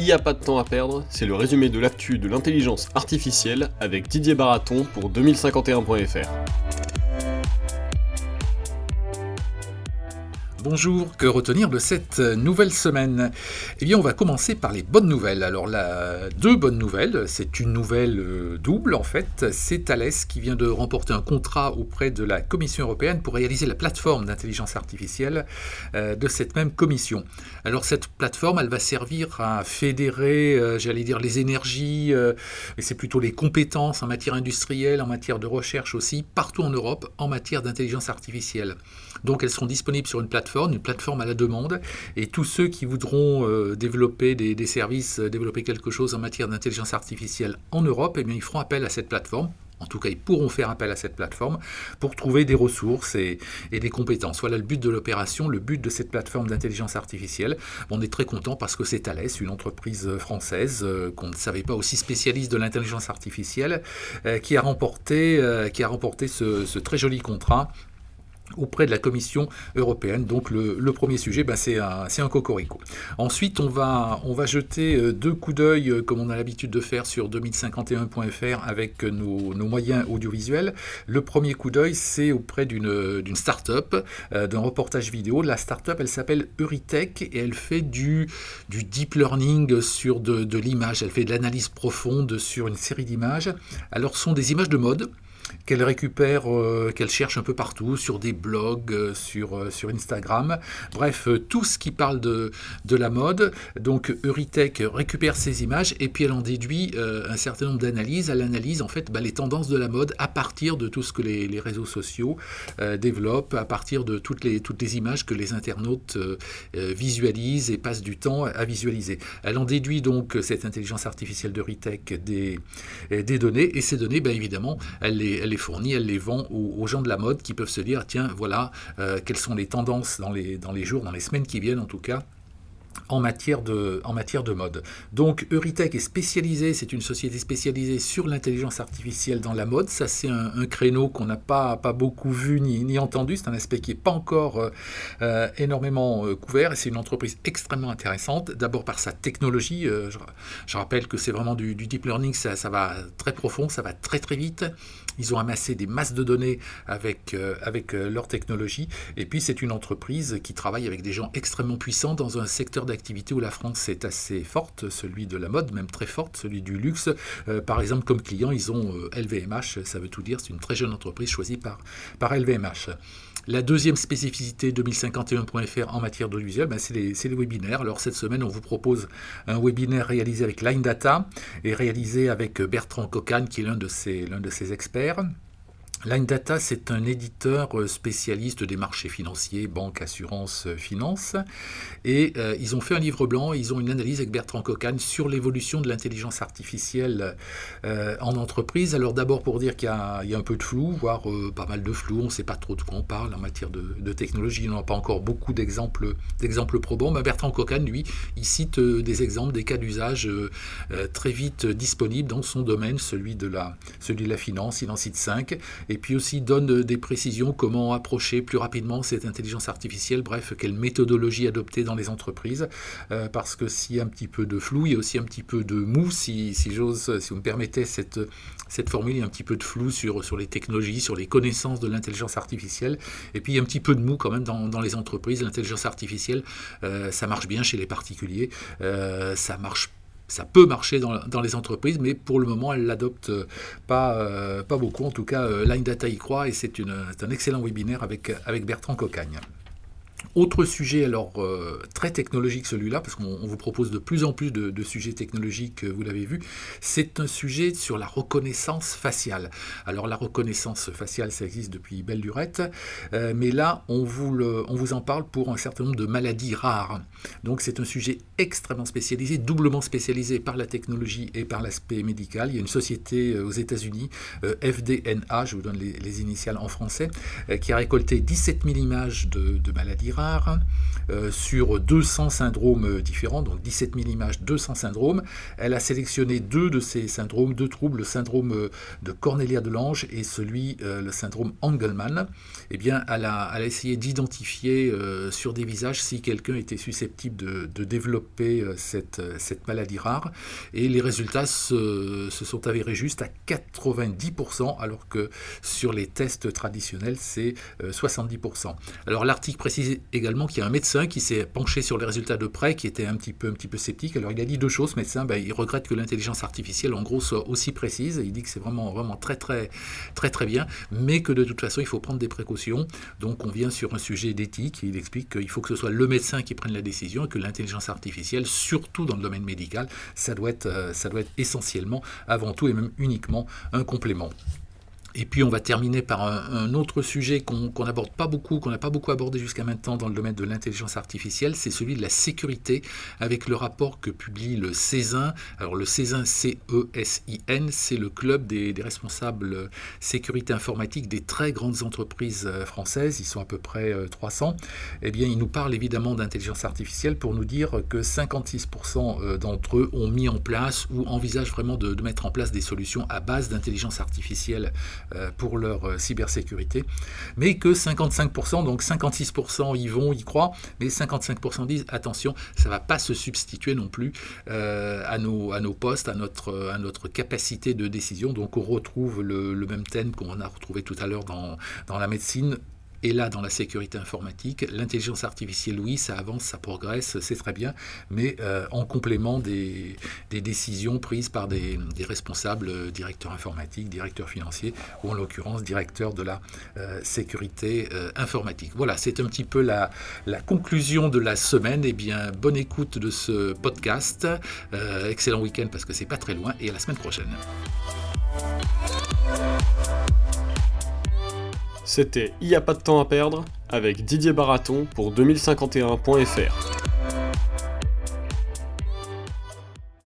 Il n'y a pas de temps à perdre, c'est le résumé de l'actu de l'intelligence artificielle avec Didier Baraton pour 2051.fr. Bonjour, que retenir de cette nouvelle semaine? Eh bien, on va commencer par les bonnes nouvelles. Alors, la, deux bonnes nouvelles, c'est une nouvelle euh, double en fait. C'est Thales qui vient de remporter un contrat auprès de la Commission européenne pour réaliser la plateforme d'intelligence artificielle euh, de cette même commission. Alors, cette plateforme, elle va servir à fédérer, euh, j'allais dire, les énergies, mais c'est plutôt les compétences en matière industrielle, en matière de recherche aussi, partout en Europe, en matière d'intelligence artificielle. Donc, elles seront disponibles sur une plateforme une plateforme à la demande, et tous ceux qui voudront euh, développer des, services, euh, développer quelque chose en matière d'intelligence artificielle en Europe, eh bien, ils feront appel à cette plateforme. En tout cas, ils pourront faire appel à cette plateforme pour trouver des ressources et, des compétences. Voilà le but de l'opération, le but de cette plateforme d'intelligence artificielle. On est très content parce que c'est Thales, une entreprise française euh, qu'on ne savait pas aussi spécialiste de l'intelligence artificielle, qui a remporté ce très joli contrat auprès de la Commission européenne. Donc le, premier sujet, ben, c'est un, un, cocorico. Ensuite, on va, on va jeter euh, deux coups d'œil, euh, comme on a l'habitude de faire sur 2051.fr avec nos, nos, moyens audiovisuels. Le premier coup d'œil, c'est auprès d'une start-up, euh, d'un reportage vidéo. La start-up, elle s'appelle Euritech et elle fait du, du deep learning sur de, de l'image. Elle fait de l'analyse profonde sur une série d'images. Alors, ce sont des images de mode qu'elle récupère, euh, qu'elle cherche un peu partout, sur des blogs, euh, sur, euh, sur Instagram. Bref, tout ce qui parle de, de la mode. Donc Euritech récupère ces images et puis elle en déduit un certain nombre d'analyses. Elle analyse en fait bah, les tendances de la mode à partir de tout ce que les, les réseaux sociaux développent, à partir de toutes les, toutes les images que les internautes visualisent et passent du temps à visualiser. Elle en déduit donc cette intelligence artificielle d'Euritech des, des données et ces données, bien évidemment, elle les elle les fournit, elle les vend aux, gens de la mode qui peuvent se dire, tiens, voilà, euh, quelles sont les tendances dans les, jours, dans les semaines qui viennent en tout cas, en matière, de, mode. Donc Euritech est spécialisé, c'est une société spécialisée sur l'intelligence artificielle dans la mode. Ça c'est un, créneau qu'on n'a pas, beaucoup vu ni, entendu, c'est un aspect qui n'est pas encore euh, euh, énormément couvert c'est une entreprise extrêmement intéressante, d'abord par sa technologie. Je, rappelle que c'est vraiment du, deep learning, ça, va très profond, ça va très très vite. Ils ont amassé des masses de données avec, avec leur technologie et puis c'est une entreprise qui travaille avec des gens extrêmement puissants dans un secteur d'activité où la France est assez forte, celui de la mode même très forte, celui du luxe. Euh, par exemple, comme client, ils ont LVMH, euh, ça veut tout dire, c'est une très jeune entreprise choisie par, par LVMH. La deuxième spécificité 2051.fr en matière d'audiovisuel, ben c'est les, les, webinaires. Alors cette semaine, on vous propose un webinaire réalisé avec Line Data et réalisé avec Bertrand Cocan, qui est l'un de ses experts. Line Data, c'est un éditeur euh, spécialiste des marchés financiers, banque, assurance, euh, finance. Et euh, ils ont fait un livre blanc, ils ont une analyse avec Bertrand Cocagne sur l'évolution de l'intelligence artificielle en entreprise. Alors d'abord pour dire qu'il y, a un peu de flou, voire pas mal de flou, on ne sait pas trop de quoi on parle en matière de, technologie, il n'y a pas encore beaucoup d'exemples, d'exemples probants. Mais Bertrand Cocagne, lui, il cite des exemples, des cas d'usage très vite disponibles dans son domaine, celui de la, celui de la finance, il en cite 5 et puis aussi donne des précisions comment approcher plus rapidement cette intelligence artificielle, bref, quelle méthodologie adopter dans les entreprises, euh, parce que s'il y a un petit peu de flou, il y a aussi un petit peu de mou, si, j'ose, si vous me permettez cette, cette formule, il y a un petit peu de flou sur, sur les technologies, sur les connaissances de l'intelligence artificielle, et puis il y a un petit peu de mou quand même dans, les entreprises. L'intelligence artificielle, euh, ça marche bien chez les particuliers, euh, ça marche ça peut marcher dans, les entreprises, mais pour le moment, elle l'adopte pas, euh, pas beaucoup. En tout cas, euh, Line Data y croit et c'est un excellent webinaire avec Bertrand Cocagne. Autre sujet, alors euh, très technologique celui-là, parce qu'on vous propose de plus en plus de, sujets technologiques, vous l'avez vu, c'est un sujet sur la reconnaissance faciale. Alors la reconnaissance faciale, ça existe depuis belle lurette, euh, mais là, on vous, on vous en parle pour un certain nombre de maladies rares. Donc c'est un sujet extrêmement spécialisé, doublement spécialisé par la technologie et par l'aspect médical. Il y a une société euh, aux États-Unis, FDNA, je vous donne les, initiales en français, qui a récolté 17 000 images de, de maladies rare euh, sur 200 syndromes différents, donc 17 000 images, 200 syndromes. Elle a sélectionné deux de ces syndromes, deux troubles, le syndrome euh, de Cornelia de Lange et celui, euh, le syndrome Engelmann. Eh bien, elle a, elle a essayé d'identifier sur des visages si quelqu'un était susceptible de, développer cette, cette, maladie rare. Et les résultats se, se sont avérés justes à 90%, alors que sur les tests traditionnels, c'est 70%. Alors l'article précise également qu'il y a un médecin qui s'est penché sur les résultats de près, qui était un petit peu, un petit peu sceptique. Alors il a dit deux choses, médecin, ben, il regrette que l'intelligence artificielle en gros soit aussi précise. Il dit que c'est vraiment, vraiment très, très, très, très bien, mais que de toute façon il faut prendre des précautions. Donc on vient sur un sujet d'éthique. Il explique qu'il faut que ce soit le médecin qui prenne la décision et que l'intelligence artificielle, surtout dans le domaine médical, ça doit être, euh, ça doit être essentiellement, avant tout et même uniquement un complément. Et puis on va terminer par un, autre sujet qu'on n'aborde pas beaucoup, qu'on n'a pas beaucoup abordé jusqu'à maintenant dans le domaine de l'intelligence artificielle, c'est celui de la sécurité, avec le rapport que publie le CESIN. Alors le CESIN, C-E-S-I-N, c'est le club des, responsables sécurité informatique des très grandes entreprises euh, françaises, ils sont à peu près 300. Euh, eh bien, ils nous parlent évidemment d'intelligence artificielle pour nous dire que 56% euh, d'entre eux ont mis en place ou envisagent vraiment de mettre en place des solutions à base d'intelligence artificielle pour leur euh, cybersécurité, mais que 55%, donc 56% y vont, y croient, mais 55% disent attention, ça ne va pas se substituer non plus euh, à, nos, postes, à notre, capacité de décision. Donc on retrouve le, même thème qu'on a retrouvé tout à l'heure dans la médecine, et là, dans la sécurité informatique, l'intelligence artificielle, oui, ça avance, ça progresse, c'est très bien, mais euh, en complément des, décisions prises par des, responsables euh, directeurs informatiques, directeurs financiers, ou en l'occurrence directeurs de la euh, sécurité informatique. Voilà, c'est un petit peu la, la, conclusion de la semaine. Eh bien, bonne écoute de ce podcast. excellent week-end parce que c'est pas très loin et à la semaine prochaine. C'était Il n'y a pas de temps à perdre avec Didier Baraton pour 2051.fr.